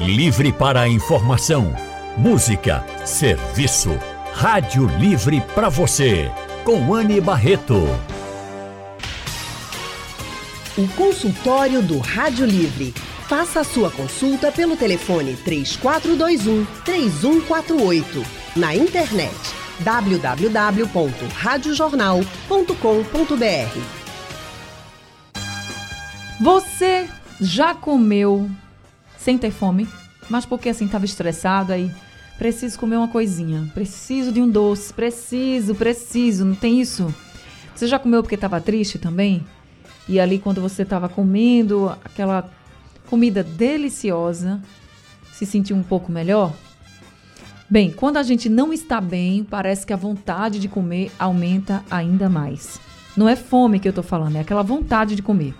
Livre para a informação, música, serviço. Rádio Livre para você, com Anne Barreto. O consultório do Rádio Livre. Faça a sua consulta pelo telefone 3421 3148. Na internet www.radiojornal.com.br. Você já comeu sem ter fome, mas porque assim estava estressado aí, preciso comer uma coisinha, preciso de um doce, preciso, preciso, não tem isso? Você já comeu porque estava triste também? E ali quando você estava comendo aquela comida deliciosa, se sentiu um pouco melhor? Bem, quando a gente não está bem, parece que a vontade de comer aumenta ainda mais. Não é fome que eu estou falando, é aquela vontade de comer.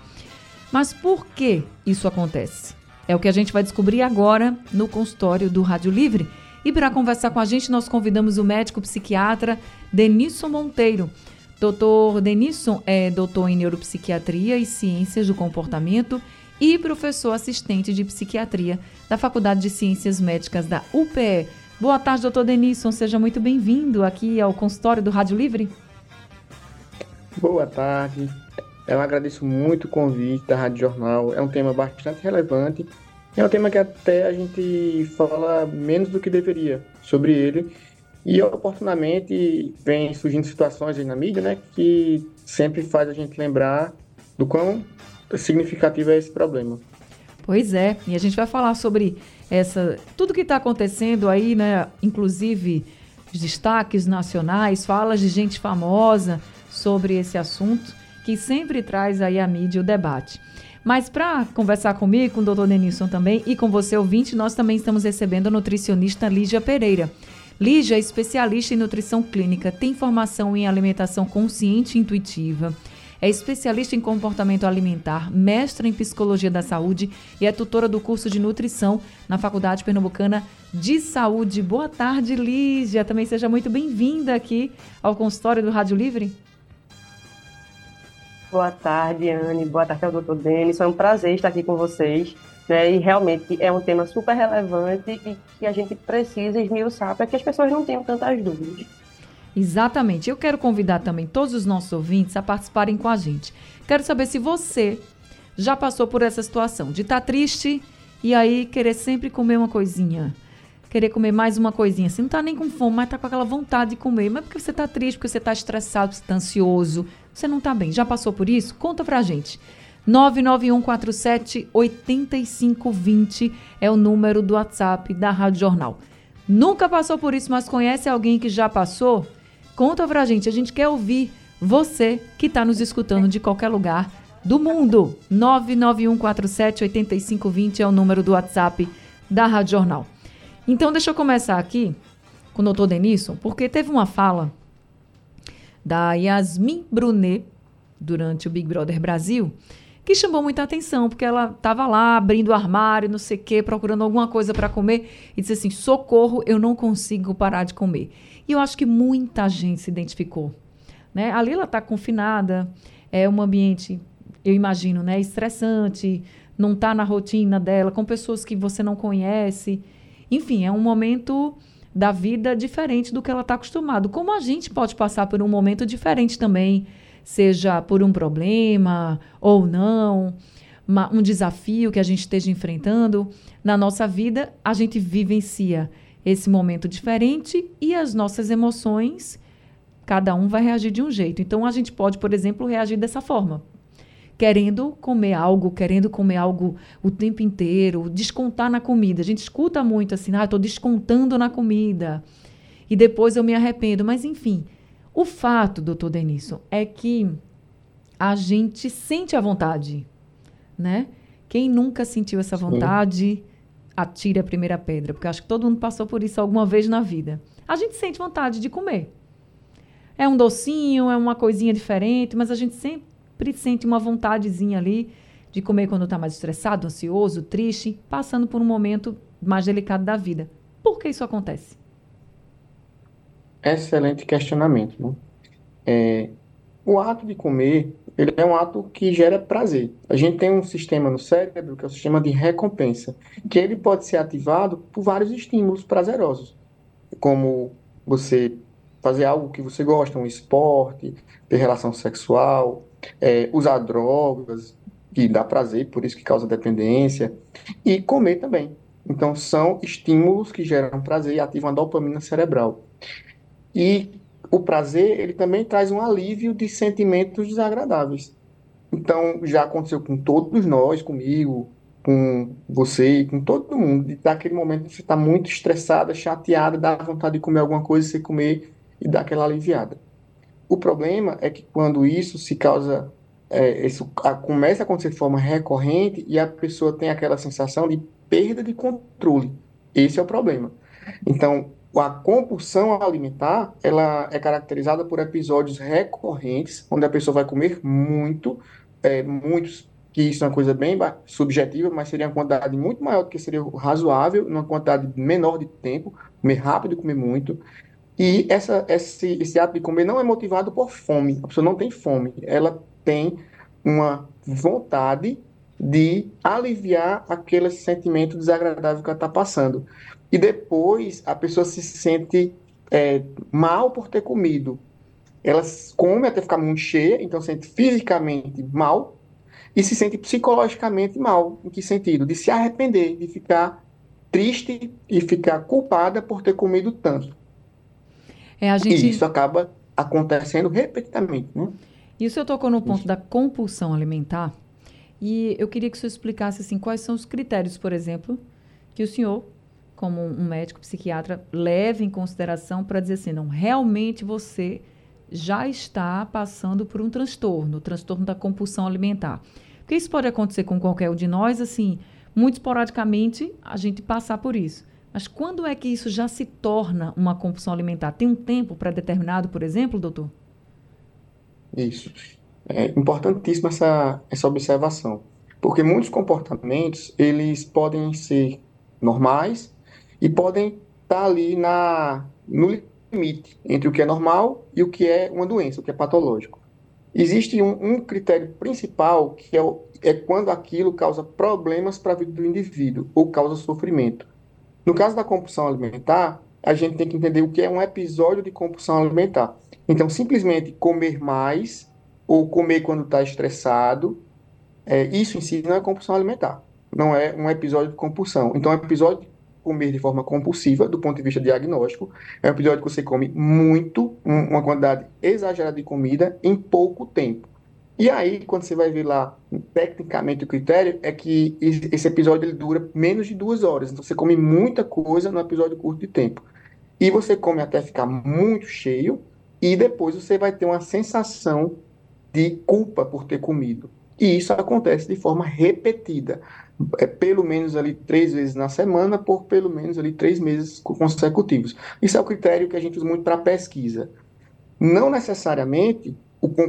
Mas por que isso acontece? É o que a gente vai descobrir agora no consultório do Rádio Livre. E para conversar com a gente, nós convidamos o médico psiquiatra Denisson Monteiro. Doutor Denisson é doutor em neuropsiquiatria e ciências do comportamento e professor assistente de psiquiatria da Faculdade de Ciências Médicas da UPE. Boa tarde, doutor Denisson. Seja muito bem-vindo aqui ao consultório do Rádio Livre. Boa tarde. Eu agradeço muito o convite da Rádio Jornal. É um tema bastante relevante. É um tema que até a gente fala menos do que deveria sobre ele. E oportunamente vem surgindo situações aí na mídia, né, que sempre faz a gente lembrar do quão significativo é esse problema. Pois é, e a gente vai falar sobre essa tudo que está acontecendo aí, né, inclusive destaques nacionais, falas de gente famosa sobre esse assunto que sempre traz aí a mídia o debate. Mas para conversar comigo, com o doutor Denilson também e com você, ouvinte, nós também estamos recebendo a nutricionista Lígia Pereira. Lígia é especialista em nutrição clínica, tem formação em alimentação consciente e intuitiva, é especialista em comportamento alimentar, mestra em psicologia da saúde e é tutora do curso de nutrição na Faculdade Pernambucana de Saúde. Boa tarde, Lígia. Também seja muito bem-vinda aqui ao consultório do Rádio Livre. Boa tarde, Anne. Boa tarde ao doutor Denis. Foi um prazer estar aqui com vocês. Né? E realmente é um tema super relevante e que a gente precisa esmiuçar para que as pessoas não tenham tantas dúvidas. Exatamente. Eu quero convidar também todos os nossos ouvintes a participarem com a gente. Quero saber se você já passou por essa situação de estar tá triste e aí querer sempre comer uma coisinha. Querer comer mais uma coisinha. Você não está nem com fome, mas está com aquela vontade de comer. Mas porque você está triste, porque você está estressado, você está ansioso, você não está bem. Já passou por isso? Conta pra gente. 99147 8520 é o número do WhatsApp da Rádio Jornal. Nunca passou por isso, mas conhece alguém que já passou? Conta pra gente. A gente quer ouvir você que está nos escutando de qualquer lugar do mundo. 99147 8520 é o número do WhatsApp da Rádio Jornal. Então, deixa eu começar aqui com o doutor Denisson, porque teve uma fala da Yasmin Brunet durante o Big Brother Brasil, que chamou muita atenção, porque ela estava lá abrindo o armário, não sei o quê, procurando alguma coisa para comer e disse assim: socorro, eu não consigo parar de comer. E eu acho que muita gente se identificou. Né? Ali ela está confinada, é um ambiente, eu imagino, né, estressante, não está na rotina dela, com pessoas que você não conhece. Enfim, é um momento da vida diferente do que ela está acostumado. Como a gente pode passar por um momento diferente também, seja por um problema ou não, uma, um desafio que a gente esteja enfrentando na nossa vida, a gente vivencia esse momento diferente e as nossas emoções, cada um vai reagir de um jeito. Então a gente pode, por exemplo, reagir dessa forma querendo comer algo, querendo comer algo o tempo inteiro, descontar na comida. A gente escuta muito assim, ah, estou descontando na comida e depois eu me arrependo. Mas enfim, o fato, doutor Denisson, é que a gente sente a vontade, né? Quem nunca sentiu essa vontade, Sim. atire a primeira pedra, porque acho que todo mundo passou por isso alguma vez na vida. A gente sente vontade de comer. É um docinho, é uma coisinha diferente, mas a gente sempre sempre sente uma vontadezinha ali de comer quando está mais estressado, ansioso, triste, passando por um momento mais delicado da vida. Por que isso acontece? Excelente questionamento. Né? É, o ato de comer ele é um ato que gera prazer. A gente tem um sistema no cérebro, que é o sistema de recompensa, que ele pode ser ativado por vários estímulos prazerosos, como você fazer algo que você gosta, um esporte, ter relação sexual, é, usar drogas, que dá prazer, por isso que causa dependência, e comer também. Então, são estímulos que geram prazer e ativam a dopamina cerebral. E o prazer, ele também traz um alívio de sentimentos desagradáveis. Então, já aconteceu com todos nós, comigo, com você, com todo mundo, de daquele momento você está muito estressada, chateada, dá vontade de comer alguma coisa, você comer e dar aquela aliviada. O problema é que quando isso se causa, é, isso começa a acontecer de forma recorrente e a pessoa tem aquela sensação de perda de controle. Esse é o problema. Então, a compulsão alimentar, ela é caracterizada por episódios recorrentes, onde a pessoa vai comer muito, é, muitos, que isso é uma coisa bem subjetiva, mas seria uma quantidade muito maior do que seria razoável, numa quantidade menor de tempo, comer rápido, comer muito. E essa, esse, esse ato de comer não é motivado por fome, a pessoa não tem fome, ela tem uma vontade de aliviar aquele sentimento desagradável que ela está passando. E depois a pessoa se sente é, mal por ter comido. Ela come até ficar muito cheia, então se sente fisicamente mal e se sente psicologicamente mal. Em que sentido? De se arrepender, de ficar triste e ficar culpada por ter comido tanto. É, a gente... E isso acaba acontecendo repetidamente. Né? E o senhor tocou no ponto isso. da compulsão alimentar. E eu queria que o senhor explicasse assim, quais são os critérios, por exemplo, que o senhor, como um médico psiquiatra, leve em consideração para dizer assim, não, realmente você já está passando por um transtorno, o transtorno da compulsão alimentar. Porque isso pode acontecer com qualquer um de nós, assim, muito esporadicamente a gente passar por isso. Mas quando é que isso já se torna uma compulsão alimentar? Tem um tempo pré-determinado, por exemplo, doutor? Isso. É importantíssima essa, essa observação, porque muitos comportamentos eles podem ser normais e podem estar ali na, no limite entre o que é normal e o que é uma doença, o que é patológico. Existe um, um critério principal que é, o, é quando aquilo causa problemas para a vida do indivíduo ou causa sofrimento. No caso da compulsão alimentar, a gente tem que entender o que é um episódio de compulsão alimentar. Então, simplesmente comer mais ou comer quando está estressado, é, isso em si não é compulsão alimentar. Não é um episódio de compulsão. Então, é um episódio de comer de forma compulsiva, do ponto de vista diagnóstico, é um episódio que você come muito, uma quantidade exagerada de comida em pouco tempo. E aí, quando você vai ver lá, tecnicamente, o critério é que esse episódio ele dura menos de duas horas. Então, você come muita coisa no episódio curto de tempo. E você come até ficar muito cheio, e depois você vai ter uma sensação de culpa por ter comido. E isso acontece de forma repetida, é, pelo menos ali três vezes na semana, por pelo menos ali três meses consecutivos. Isso é o critério que a gente usa muito para pesquisa. Não necessariamente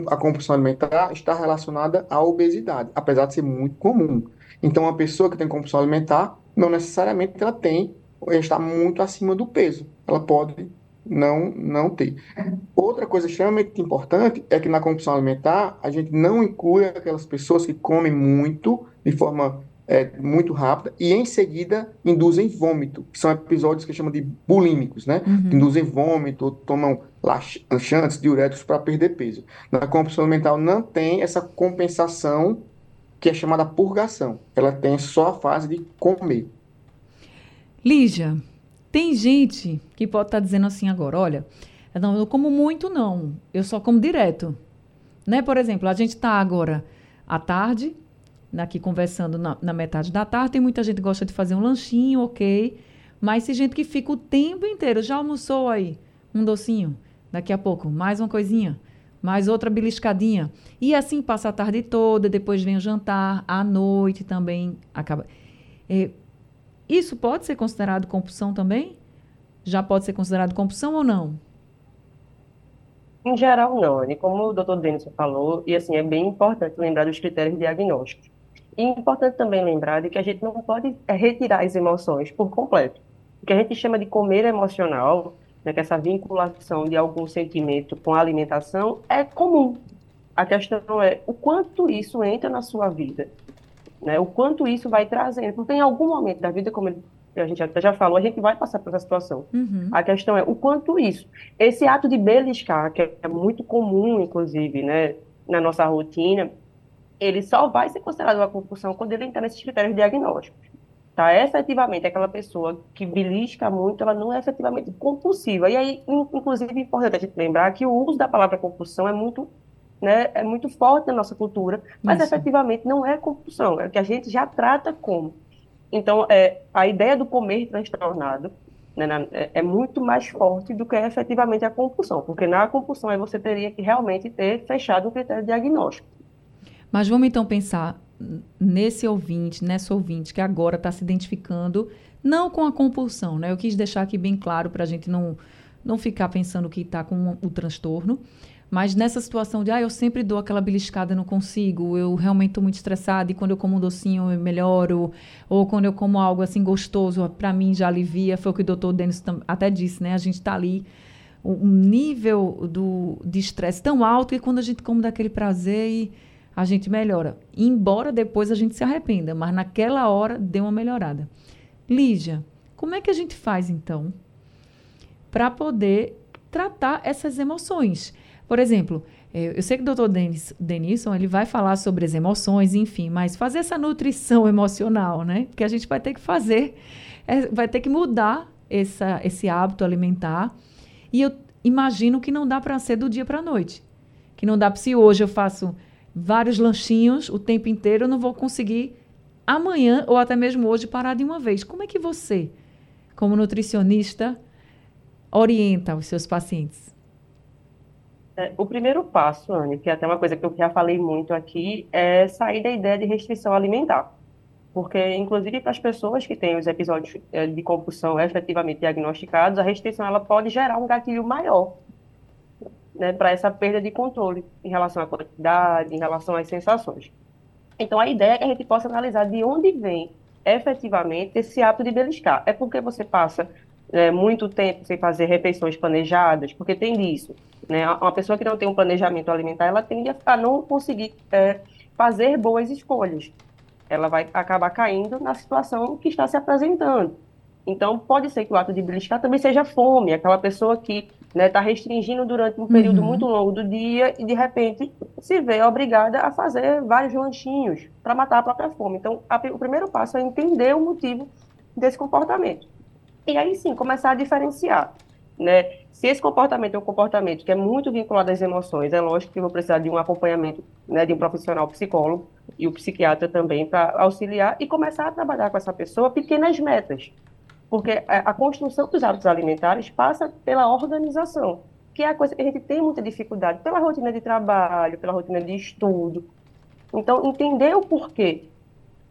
a compulsão alimentar está relacionada à obesidade, apesar de ser muito comum. Então, uma pessoa que tem compulsão alimentar, não necessariamente ela tem, está muito acima do peso. Ela pode não, não ter. Outra coisa extremamente importante é que na compulsão alimentar a gente não inclui aquelas pessoas que comem muito, de forma é, muito rápida, e em seguida induzem vômito, que são episódios que chamam de bulímicos, né? Uhum. Induzem vômito, tomam laxantes, diuréticos para perder peso. Na compulsão alimentar não tem essa compensação que é chamada purgação. Ela tem só a fase de comer. Lígia, tem gente que pode estar tá dizendo assim agora, olha, não, eu como muito não, eu só como direto. Né? Por exemplo, a gente está agora à tarde, aqui conversando na, na, metade da tarde, tem muita gente que gosta de fazer um lanchinho, ok, mas tem gente que fica o tempo inteiro, já almoçou aí um docinho, daqui a pouco mais uma coisinha, mais outra beliscadinha. E assim passa a tarde toda, depois vem o jantar, à noite também acaba. É, isso pode ser considerado compulsão também? Já pode ser considerado compulsão ou não? Em geral, não, E Como o doutor Denison falou, e assim, é bem importante lembrar dos critérios diagnósticos. E é importante também lembrar de que a gente não pode é, retirar as emoções por completo. O que a gente chama de comer emocional, né, que é essa vinculação de algum sentimento com a alimentação, é comum. A questão é o quanto isso entra na sua vida, né? O quanto isso vai trazendo, porque em algum momento da vida, como a gente até já falou, a gente vai passar por essa situação. Uhum. A questão é o quanto isso, esse ato de beliscar, que é muito comum, inclusive, né, na nossa rotina, ele só vai ser considerado uma compulsão quando ele entrar nesses critérios diagnósticos. Tá? Efetivamente, aquela pessoa que belisca muito, ela não é efetivamente compulsiva. E aí, inclusive, é importante a gente lembrar que o uso da palavra compulsão é muito, né, é muito forte na nossa cultura, mas Isso. efetivamente não é compulsão, é o que a gente já trata como. Então, é, a ideia do comer transtornado né, na, é, é, muito mais forte do que efetivamente a compulsão, porque na compulsão aí você teria que realmente ter fechado o critério diagnóstico. Mas vamos então pensar nesse ouvinte, nessa ouvinte que agora está se identificando, não com a compulsão, né? Eu quis deixar aqui bem claro para a gente não, não ficar pensando que está com o transtorno, mas nessa situação de, ah, eu sempre dou aquela beliscada, não consigo, eu realmente estou muito estressada e quando eu como um docinho eu melhoro, ou quando eu como algo assim gostoso, para mim já alivia, foi o que o doutor Denis até disse, né? A gente está ali, um nível do, de estresse tão alto que quando a gente come daquele prazer e a gente melhora. Embora depois a gente se arrependa, mas naquela hora deu uma melhorada. Lígia, como é que a gente faz então para poder tratar essas emoções? Por exemplo, eh, eu sei que o doutor Denis, Denison ele vai falar sobre as emoções, enfim, mas fazer essa nutrição emocional, né? Que a gente vai ter que fazer, é, vai ter que mudar essa, esse hábito alimentar. E eu imagino que não dá para ser do dia para a noite. Que não dá para se hoje eu faço vários lanchinhos o tempo inteiro, eu não vou conseguir amanhã ou até mesmo hoje parar de uma vez. Como é que você, como nutricionista, orienta os seus pacientes? É, o primeiro passo, Anne, que é até uma coisa que eu já falei muito aqui, é sair da ideia de restrição alimentar. Porque, inclusive, para as pessoas que têm os episódios é, de compulsão efetivamente diagnosticados, a restrição ela pode gerar um gatilho maior né, para essa perda de controle em relação à quantidade, em relação às sensações. Então, a ideia é que a gente possa analisar de onde vem efetivamente esse hábito de beliscar. É porque você passa é, muito tempo sem fazer refeições planejadas, porque tem disso. Né? Uma pessoa que não tem um planejamento alimentar, ela tende a não conseguir é, fazer boas escolhas. Ela vai acabar caindo na situação que está se apresentando. Então, pode ser que o ato de beliscar também seja fome, aquela pessoa que né, tá restringindo durante um período uhum. muito longo do dia e, de repente, se vê obrigada a fazer vários lanchinhos para matar a própria fome. Então, a, o primeiro passo é entender o motivo desse comportamento. E aí sim, começar a diferenciar. Né? Se esse comportamento é um comportamento que é muito vinculado às emoções, é lógico que eu vou precisar de um acompanhamento né, de um profissional psicólogo e o psiquiatra também para auxiliar e começar a trabalhar com essa pessoa pequenas metas porque a construção dos hábitos alimentares passa pela organização, que é a coisa que a gente tem muita dificuldade, pela rotina de trabalho, pela rotina de estudo. Então, entender o porquê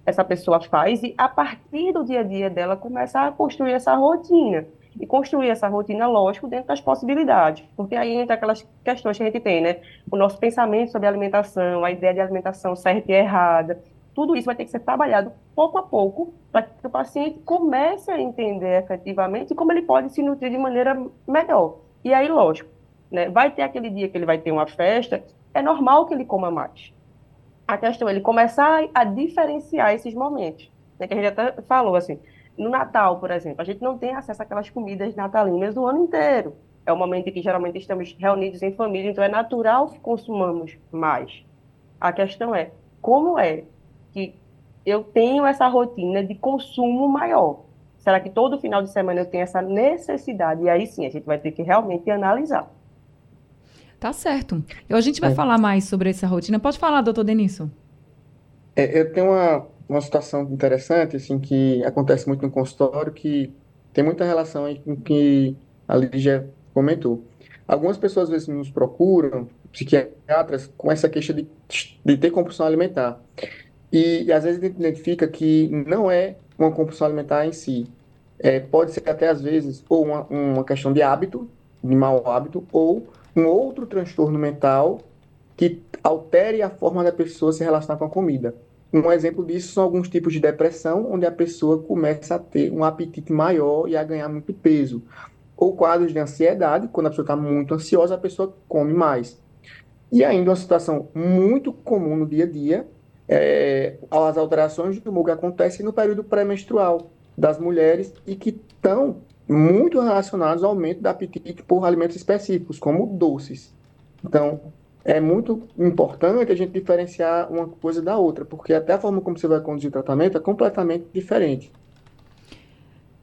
essa pessoa faz e, a partir do dia a dia dela, começar a construir essa rotina. E construir essa rotina, lógico, dentro das possibilidades. Porque aí entra aquelas questões que a gente tem, né? O nosso pensamento sobre alimentação, a ideia de alimentação certa e errada, tudo isso vai ter que ser trabalhado pouco a pouco para que o paciente comece a entender efetivamente como ele pode se nutrir de maneira melhor. E aí, lógico, né, vai ter aquele dia que ele vai ter uma festa, é normal que ele coma mais. A questão é ele começar a diferenciar esses momentos, né, que a gente até falou assim, no Natal, por exemplo, a gente não tem acesso àquelas comidas natalinas do ano inteiro. É o momento em que geralmente estamos reunidos em família, então é natural que consumamos mais. A questão é como é que eu tenho essa rotina de consumo maior. Será que todo final de semana eu tenho essa necessidade? E aí sim, a gente vai ter que realmente analisar. Tá certo. Eu, a gente vai é. falar mais sobre essa rotina. Pode falar, doutor Denilson. É, eu tenho uma, uma situação interessante, assim, que acontece muito no consultório, que tem muita relação aí com o que a Lígia comentou. Algumas pessoas, às vezes, nos procuram, psiquiatras, com essa queixa de, de ter compulsão alimentar. E, às vezes a gente identifica que não é uma compulsão alimentar em si. É, pode ser até às vezes ou uma, uma questão de hábito, de mau hábito, ou um outro transtorno mental que altere a forma da pessoa se relacionar com a comida. Um exemplo disso são alguns tipos de depressão, onde a pessoa começa a ter um apetite maior e a ganhar muito peso. Ou quadros de ansiedade, quando a pessoa está muito ansiosa, a pessoa come mais. E ainda uma situação muito comum no dia a dia, é, as alterações do que acontecem no período pré-menstrual das mulheres e que estão muito relacionados ao aumento do apetite por alimentos específicos, como doces. Então, é muito importante a gente diferenciar uma coisa da outra, porque até a forma como você vai conduzir o tratamento é completamente diferente.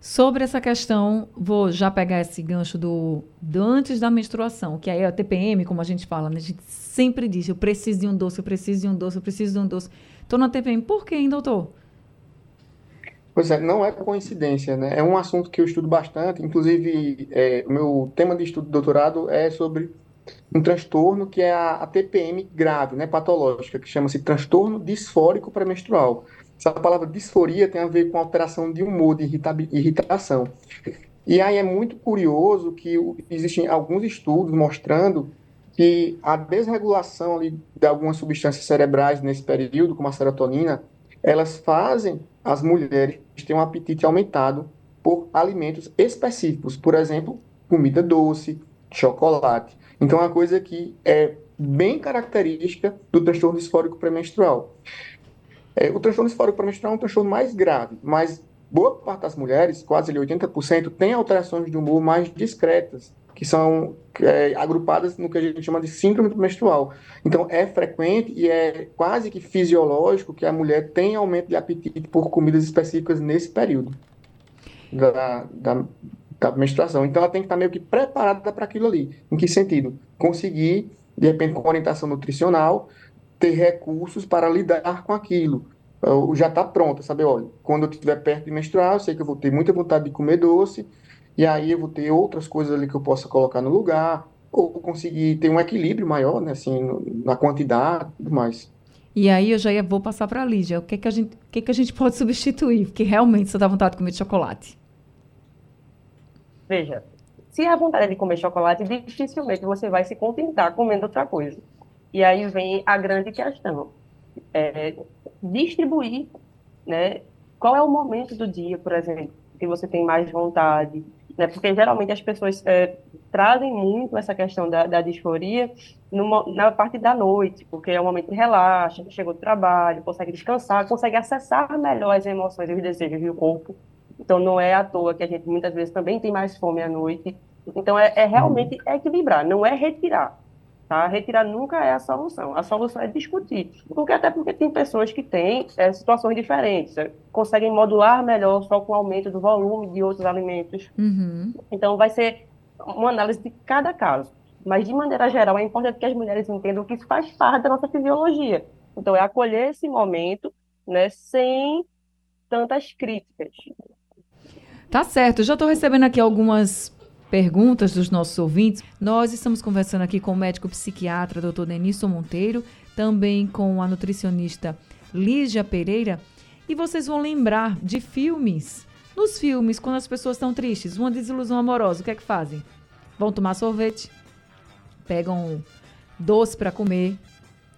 Sobre essa questão, vou já pegar esse gancho do, do antes da menstruação, que aí é a TPM, como a gente fala, né? A gente sempre diz, eu preciso de um doce, eu preciso de um doce, eu preciso de um doce. Estou na TPM, por quê, hein, doutor? Pois é, não é coincidência, né? É um assunto que eu estudo bastante, inclusive é, o meu tema de estudo de doutorado é sobre um transtorno que é a, a TPM grave, né, patológica, que chama-se transtorno disfórico pré-menstrual. Essa palavra disforia tem a ver com alteração de humor, de irritação. E aí é muito curioso que existem alguns estudos mostrando que a desregulação ali de algumas substâncias cerebrais nesse período, como a serotonina, elas fazem as mulheres terem um apetite aumentado por alimentos específicos, por exemplo, comida doce, chocolate. Então, é uma coisa que é bem característica do transtorno disfórico pré-menstrual. É, o transtorno disfórico pré-menstrual é um transtorno mais grave, mas boa parte das mulheres, quase 80%, tem alterações de humor mais discretas, que são é, agrupadas no que a gente chama de síndrome menstrual. Então, é frequente e é quase que fisiológico que a mulher tenha aumento de apetite por comidas específicas nesse período da, da, da menstruação. Então, ela tem que estar meio que preparada para aquilo ali. Em que sentido? Conseguir, de repente, com orientação nutricional, ter recursos para lidar com aquilo. Eu já está pronta, sabe? Olha, quando eu estiver perto de menstruar, eu sei que eu vou ter muita vontade de comer doce, e aí eu vou ter outras coisas ali que eu possa colocar no lugar, ou conseguir ter um equilíbrio maior, né, assim, na quantidade e tudo mais. E aí eu já ia, vou passar para a Lígia. O que, que, a gente, o que, que a gente pode substituir? Porque realmente você dá vontade de comer chocolate. Veja, se a vontade é de comer chocolate, dificilmente você vai se contentar comendo outra coisa. E aí vem a grande questão. É, distribuir, né? Qual é o momento do dia, por exemplo, que você tem mais vontade, né? Porque geralmente as pessoas é, trazem muito essa questão da, da disforia numa, na parte da noite, porque é um momento que relaxa, chegou do trabalho, consegue descansar, consegue acessar melhor as emoções e os desejos do corpo. Então não é à toa que a gente muitas vezes também tem mais fome à noite. Então é, é realmente equilibrar, não é retirar. Tá? Retirar nunca é a solução. A solução é discutir. Porque até porque tem pessoas que têm é, situações diferentes, é, conseguem modular melhor só com o aumento do volume de outros alimentos. Uhum. Então vai ser uma análise de cada caso. Mas de maneira geral é importante que as mulheres entendam que isso faz parte da nossa fisiologia. Então é acolher esse momento, né, sem tantas críticas. Tá certo. Já estou recebendo aqui algumas perguntas dos nossos ouvintes. Nós estamos conversando aqui com o médico psiquiatra Dr. Denilson Monteiro, também com a nutricionista Lígia Pereira, e vocês vão lembrar de filmes. Nos filmes, quando as pessoas estão tristes, uma desilusão amorosa, o que é que fazem? Vão tomar sorvete, pegam doce para comer,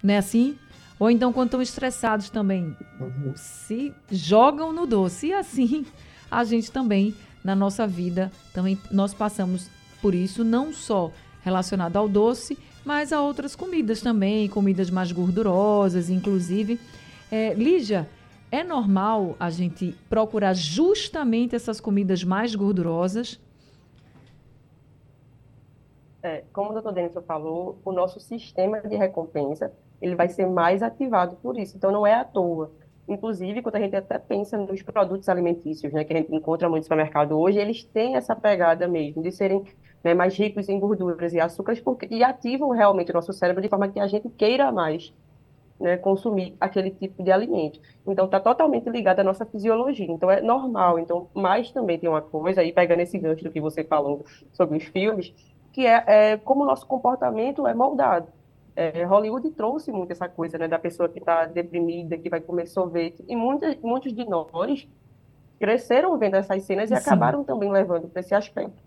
não é assim? Ou então, quando estão estressados também, uhum. se jogam no doce. E assim, a gente também na nossa vida. Também nós passamos por isso, não só relacionado ao doce, mas a outras comidas também, comidas mais gordurosas, inclusive. É, Lígia, é normal a gente procurar justamente essas comidas mais gordurosas? É, como o doutor Denison falou, o nosso sistema de recompensa ele vai ser mais ativado por isso. Então, não é à toa Inclusive, quando a gente até pensa nos produtos alimentícios, né, que a gente encontra muito no supermercado hoje, eles têm essa pegada mesmo de serem né, mais ricos em gorduras e açúcares porque, e ativam realmente o nosso cérebro de forma que a gente queira mais né, consumir aquele tipo de alimento. Então, está totalmente ligado à nossa fisiologia. Então, é normal. Então, mas também tem uma coisa, aí pegando esse gancho do que você falou sobre os filmes, que é, é como o nosso comportamento é moldado. É, Hollywood trouxe muito essa coisa, né, da pessoa que está deprimida, que vai comer sorvete, e muitos, muitos de nós cresceram vendo essas cenas e sim. acabaram também levando para esse aspecto.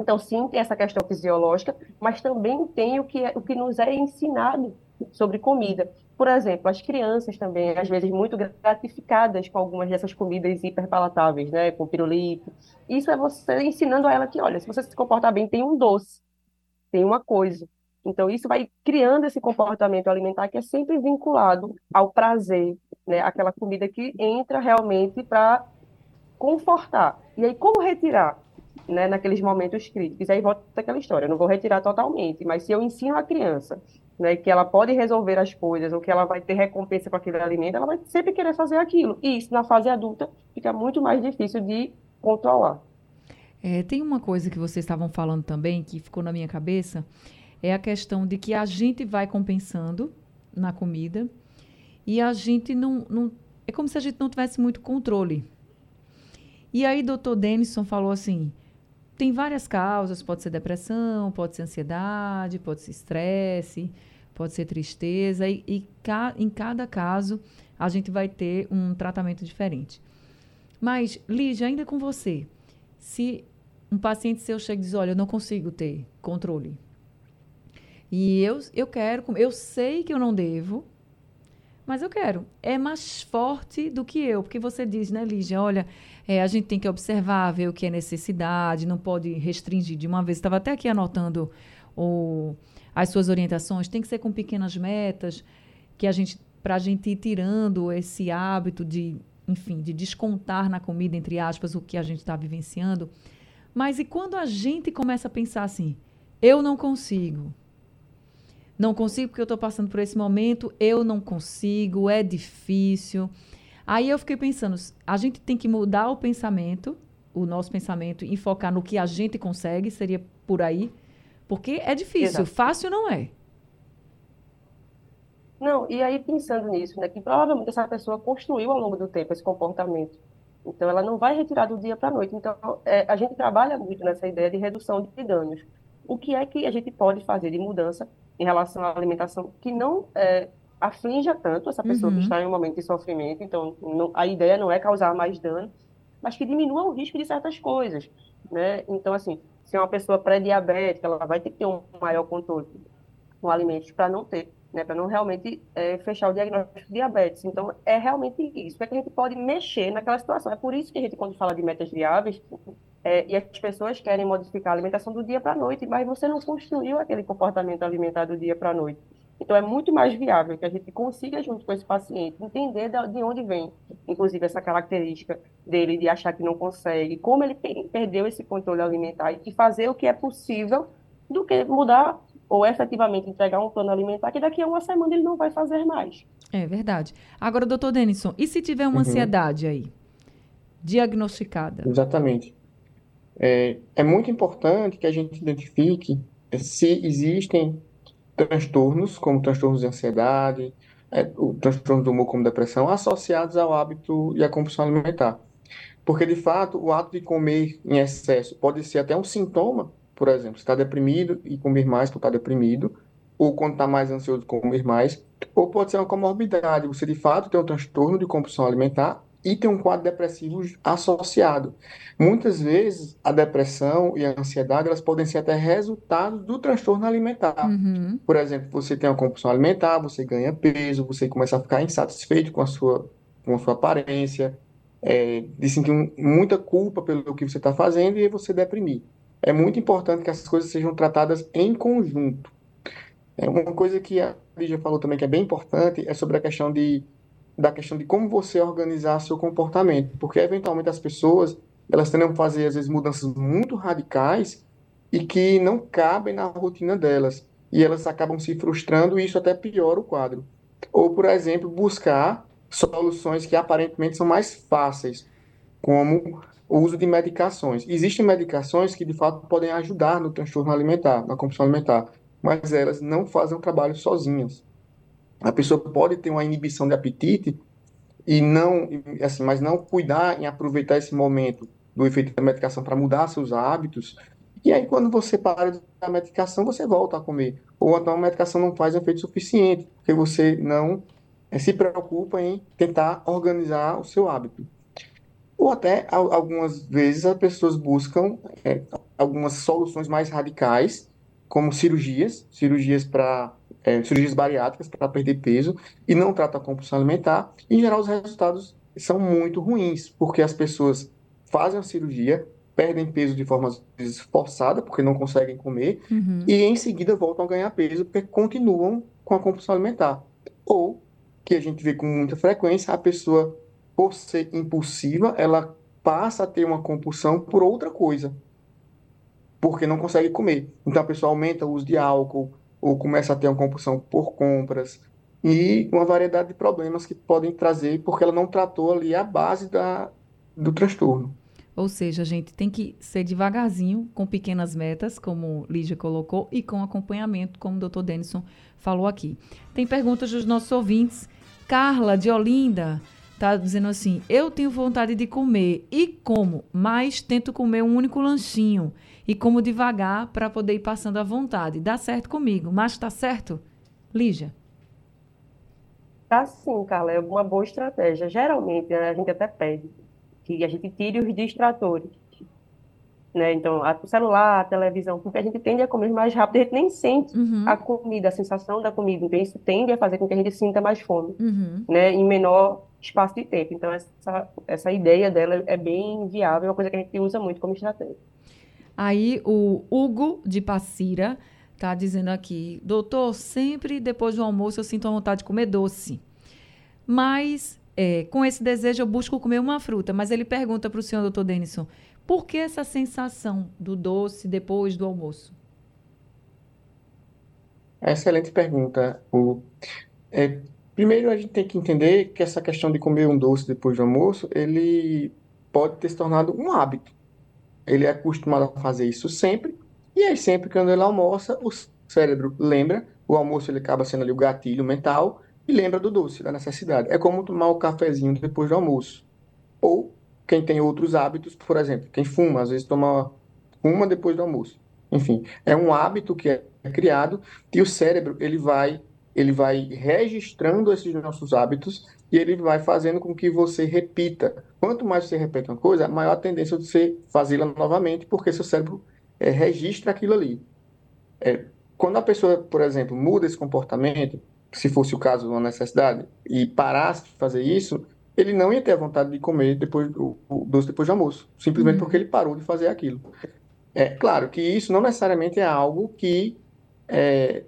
Então, sim, tem essa questão fisiológica, mas também tem o que, é, o que nos é ensinado sobre comida. Por exemplo, as crianças também, às vezes, muito gratificadas com algumas dessas comidas hiperpalatáveis, né, com pirulito. Isso é você ensinando a ela que, olha, se você se comportar bem, tem um doce, tem uma coisa Então, isso vai criando esse comportamento alimentar que é sempre vinculado ao prazer, né? Aquela comida que entra realmente para confortar. E aí, como retirar? Né, naqueles momentos críticos. Aí volta aquela história, não vou retirar totalmente, mas se eu ensino a criança né, que ela pode resolver as coisas, ou que ela vai ter recompensa para aquele alimento, ela vai sempre querer fazer aquilo. E isso, na fase adulta, fica muito mais difícil de controlar. É, tem uma coisa que vocês estavam falando também, que ficou na minha cabeça, é a questão de que a gente vai compensando na comida e a gente não, não é como se a gente não tivesse muito controle. E aí, doutor Denison falou assim: tem várias causas, pode ser depressão, pode ser ansiedade, pode ser estresse, pode ser tristeza, e, e ca, em cada caso a gente vai ter um tratamento diferente. Mas, Lígia, ainda com você, se um paciente seu chega e diz, olha, eu não consigo ter controle, e eu, eu quero, eu sei que eu não devo, mas eu quero. É mais forte do que eu, porque você diz, né, Lígia, olha, é, a gente tem que observar, ver o que é necessidade, não pode restringir de uma vez. Estava até aqui anotando o, as suas orientações, tem que ser com pequenas metas, que a gente, para a gente ir tirando esse hábito de, enfim, de descontar na comida, entre aspas, o que a gente está vivenciando. Mas e quando a gente começa a pensar assim, eu não consigo, não consigo porque eu estou passando por esse momento, eu não consigo, é difícil. Aí eu fiquei pensando, a gente tem que mudar o pensamento, o nosso pensamento, e focar no que a gente consegue, seria por aí. Porque é difícil, Exato. fácil não é. Não, e aí pensando nisso, né, que provavelmente essa pessoa construiu ao longo do tempo esse comportamento. Então, ela não vai retirar do dia para a noite. Então, é, a gente trabalha muito nessa ideia de redução de danos. O que é que a gente pode fazer de mudança em relação à alimentação que não é, aflinja tanto essa pessoa uhum. que está em um momento de sofrimento. Então, não, a ideia não é causar mais dano, mas que diminua o risco de certas coisas, né? Então, assim, se é uma pessoa pré-diabética, ela vai ter que ter um maior controle com alimentos para não ter, né? Para não realmente é, fechar o diagnóstico de diabetes. Então, é realmente isso. É que a gente pode mexer naquela situação. É por isso que a gente, quando fala de metas viáveis, é, e as pessoas querem modificar a alimentação do dia para a noite, mas você não construiu aquele comportamento alimentar do dia para a noite. Então, é muito mais viável que a gente consiga, junto com esse paciente, entender de onde vem, inclusive, essa característica dele de achar que não consegue, como ele perdeu esse controle alimentar e fazer o que é possível do que mudar ou efetivamente entregar um plano alimentar que daqui a uma semana ele não vai fazer mais. É verdade. Agora, doutor Denison, e se tiver uma uhum. ansiedade aí, diagnosticada? Exatamente. É, é muito importante que a gente identifique se existem transtornos, como transtornos de ansiedade, é, o transtorno do humor como depressão, associados ao hábito e à compulsão alimentar. Porque, de fato, o ato de comer em excesso pode ser até um sintoma, por exemplo, está deprimido e comer mais por estar deprimido, ou quando está mais ansioso, comer mais, ou pode ser uma comorbidade, você de fato tem um transtorno de compulsão alimentar e tem um quadro depressivo associado. Muitas vezes, a depressão e a ansiedade, elas podem ser até resultados do transtorno alimentar. Uhum. Por exemplo, você tem uma compulsão alimentar, você ganha peso, você começa a ficar insatisfeito com a sua, com a sua aparência, é, de sentir muita culpa pelo que você está fazendo e você deprimir. É muito importante que essas coisas sejam tratadas em conjunto. É uma coisa que a Lígia falou também que é bem importante é sobre a questão de da questão de como você organizar seu comportamento, porque eventualmente as pessoas elas tendem a fazer às vezes mudanças muito radicais e que não cabem na rotina delas e elas acabam se frustrando e isso até piora o quadro. Ou por exemplo buscar soluções que aparentemente são mais fáceis, como o uso de medicações. Existem medicações que de fato podem ajudar no transtorno alimentar, na compulsão alimentar, mas elas não fazem o trabalho sozinhas. A pessoa pode ter uma inibição de apetite e não, assim, mas não cuidar em aproveitar esse momento do efeito da medicação para mudar seus hábitos. E aí, quando você para de a medicação, você volta a comer. Ou então a medicação não faz efeito suficiente, porque você não é, se preocupa em tentar organizar o seu hábito. Ou até, algumas vezes, as pessoas buscam é, algumas soluções mais radicais, como cirurgias, cirurgias para é, cirurgias bariátricas para perder peso e não trata a compulsão alimentar. Em geral, os resultados são muito ruins, porque as pessoas fazem a cirurgia, perdem peso de forma forçada, porque não conseguem comer, Uhum. e em seguida voltam a ganhar peso porque continuam com a compulsão alimentar. Ou, que a gente vê com muita frequência, a pessoa, por ser impulsiva, ela passa a ter uma compulsão por outra coisa, porque não consegue comer. Então a pessoa aumenta o uso de álcool, ou começa a ter uma compulsão por compras, e uma variedade de problemas que podem trazer, porque ela não tratou ali a base da, do transtorno. Ou seja, a gente tem que ser devagarzinho, com pequenas metas, como Lígia colocou, e com acompanhamento, como o doutor Denison falou aqui. Tem perguntas dos nossos ouvintes. Carla, de Olinda, está dizendo assim: Eu tenho vontade de comer e como, mas tento comer um único lanchinho e como devagar para poder ir passando à vontade. Dá certo comigo, mas está certo? Lígia. Tá sim, Carla, é uma boa estratégia. Geralmente, a gente até pede que a gente tire os distratores, né? Então, a- o celular, a televisão, porque a gente tende a comer mais rápido, a gente nem sente Uhum, a comida, a sensação da comida. Então, isso tende a fazer com que a gente sinta mais fome, uhum. né? Em menor espaço de tempo. Então, essa, essa ideia dela é bem viável, é uma coisa que a gente usa muito como estratégia. Aí o Hugo de Passira tá dizendo aqui, doutor, sempre depois do almoço eu sinto a vontade de comer doce. Mas é, com esse desejo eu busco comer uma fruta. Mas ele pergunta para o senhor, doutor Denison, por que essa sensação do doce depois do almoço? Excelente pergunta. O, é, primeiro, a gente tem que entender que essa questão de comer um doce depois do almoço, ele pode ter se tornado um hábito. Ele é acostumado a fazer isso sempre, e aí sempre quando ele almoça, o cérebro lembra, o almoço ele acaba sendo ali o gatilho mental, e lembra do doce, da necessidade. É como tomar o cafezinho depois do almoço. Ou quem tem outros hábitos, por exemplo, quem fuma, às vezes toma fuma depois do almoço. Enfim, é um hábito que é criado e o cérebro ele vai ele vai registrando esses nossos hábitos e ele vai fazendo com que você repita. Quanto mais você repete uma coisa, maior a tendência de você fazê-la novamente, porque seu cérebro é, registra aquilo ali. É, quando a pessoa, por exemplo, muda esse comportamento, se fosse o caso uma necessidade, e parasse de fazer isso, ele não ia ter a vontade de comer depois do o doce depois do almoço, simplesmente Uhum. porque ele parou de fazer aquilo. É claro que isso não necessariamente é algo que é,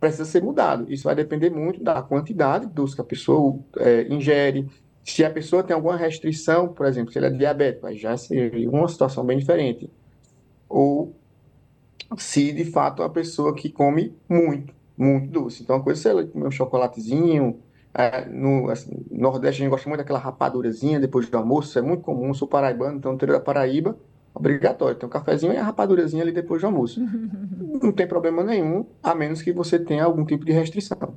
precisa ser mudado. Isso vai depender muito da quantidade de doce que a pessoa é, ingere. Se a pessoa tem alguma restrição, por exemplo, se ele é diabético, aí já seria uma situação bem diferente. Ou se de fato é uma pessoa que come muito, muito doce. Então, a coisa é se ela comer um chocolatezinho. é, no assim, Nordeste, a gente gosta muito daquela rapadurazinha depois do almoço, é muito comum. Eu sou paraibano, então no interior da Paraíba, obrigatório. Tem um cafezinho e a rapadurazinha ali depois do almoço. Não tem problema nenhum, a menos que você tenha algum tipo de restrição.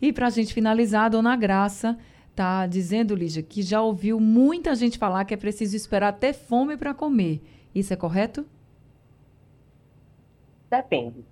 E para a gente finalizar, a dona Graça tá dizendo, Lígia, que já ouviu muita gente falar que é preciso esperar ter fome para comer. Isso é correto? Depende.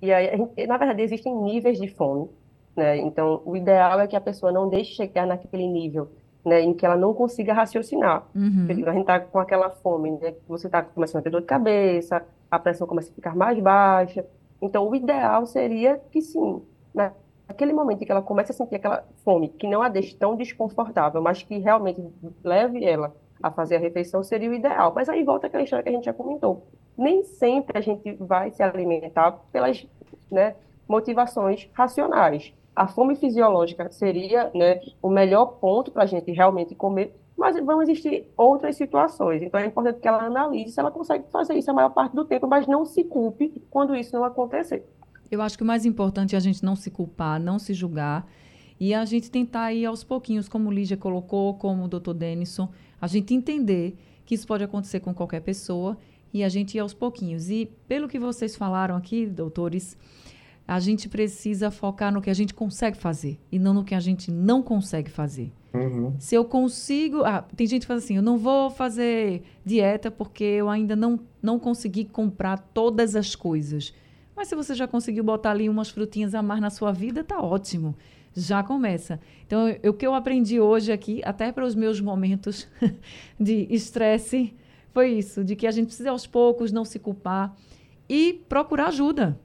E aí, na verdade, existem níveis de fome, né? Então, o ideal é que a pessoa não deixe chegar naquele nível, né, em que ela não consiga raciocinar. Uhum. A gente tá com aquela fome, né? que Você tá começando a ter dor de cabeça, a pressão começa a ficar mais baixa. Então, o ideal seria que sim, né? naquele momento em que ela começa a sentir aquela fome, que não a deixe tão desconfortável, mas que realmente leve ela a fazer a refeição, seria o ideal. Mas aí volta aquela história que a gente já comentou. Nem sempre a gente vai se alimentar pelas, né, motivações racionais. A fome fisiológica seria, né, o melhor ponto para a gente realmente comer, mas vão existir outras situações. Então é importante que ela analise se ela consegue fazer isso a maior parte do tempo, mas não se culpe quando isso não acontecer. Eu acho que o mais importante é a gente não se culpar, não se julgar e a gente tentar ir aos pouquinhos, como Lígia colocou, como o doutor Denison, a gente entender que isso pode acontecer com qualquer pessoa e a gente ir aos pouquinhos. E pelo que vocês falaram aqui, doutores, a gente precisa focar no que a gente consegue fazer e não no que a gente não consegue fazer. Uhum. Se eu consigo. Ah, tem gente que fala assim: eu não vou fazer dieta porque eu ainda não, não consegui comprar todas as coisas. Mas se você já conseguiu botar ali umas frutinhas a mais na sua vida, tá ótimo. Já começa. Então, eu- o que eu aprendi hoje aqui, até para os meus momentos de estresse, foi isso: de que a gente precisa aos poucos não se culpar e procurar ajuda.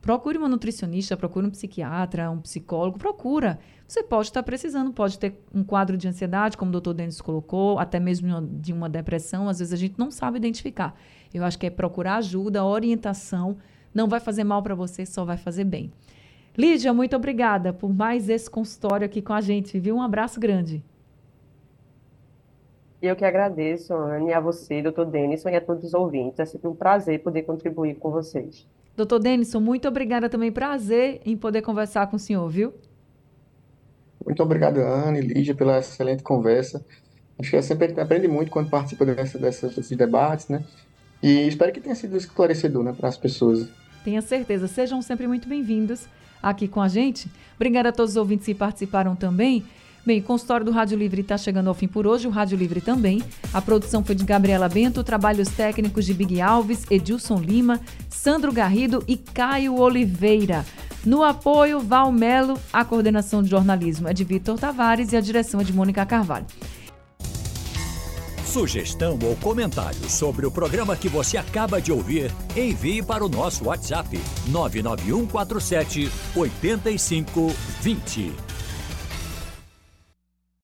Procure uma nutricionista, procure um psiquiatra, um psicólogo, procura. Você pode estar precisando, pode ter um quadro de ansiedade, como o doutor Denis colocou, até mesmo de uma depressão, às vezes a gente não sabe identificar. Eu acho que é procurar ajuda, orientação, não vai fazer mal para você, só vai fazer bem. Lídia, muito obrigada por mais esse consultório aqui com a gente, viu? Um abraço grande. Eu que agradeço, Anne, a você, doutor Denison, e a todos os ouvintes. É sempre um prazer poder contribuir com vocês. Doutor Denison, muito obrigada também. Prazer em poder conversar com o senhor, viu? Muito obrigado, Anne, Lígia, pela excelente conversa. Acho que é sempre aprende muito quando participa dessa, dessa, desses debates, né? E espero que tenha sido esclarecedor né, para as pessoas. Tenha certeza. Sejam sempre muito bem-vindos aqui com a gente. Obrigada a todos os ouvintes que participaram também. Bem, o consultório do Rádio Livre está chegando ao fim por hoje, o Rádio Livre também. A produção foi de Gabriela Bento, trabalhos técnicos de Big Alves, Edilson Lima, Sandro Garrido e Caio Oliveira. No apoio, Val Melo, a coordenação de jornalismo é de Vitor Tavares e a direção é de Mônica Carvalho. Sugestão ou comentário sobre o programa que você acaba de ouvir, envie para o nosso WhatsApp 99147 8520.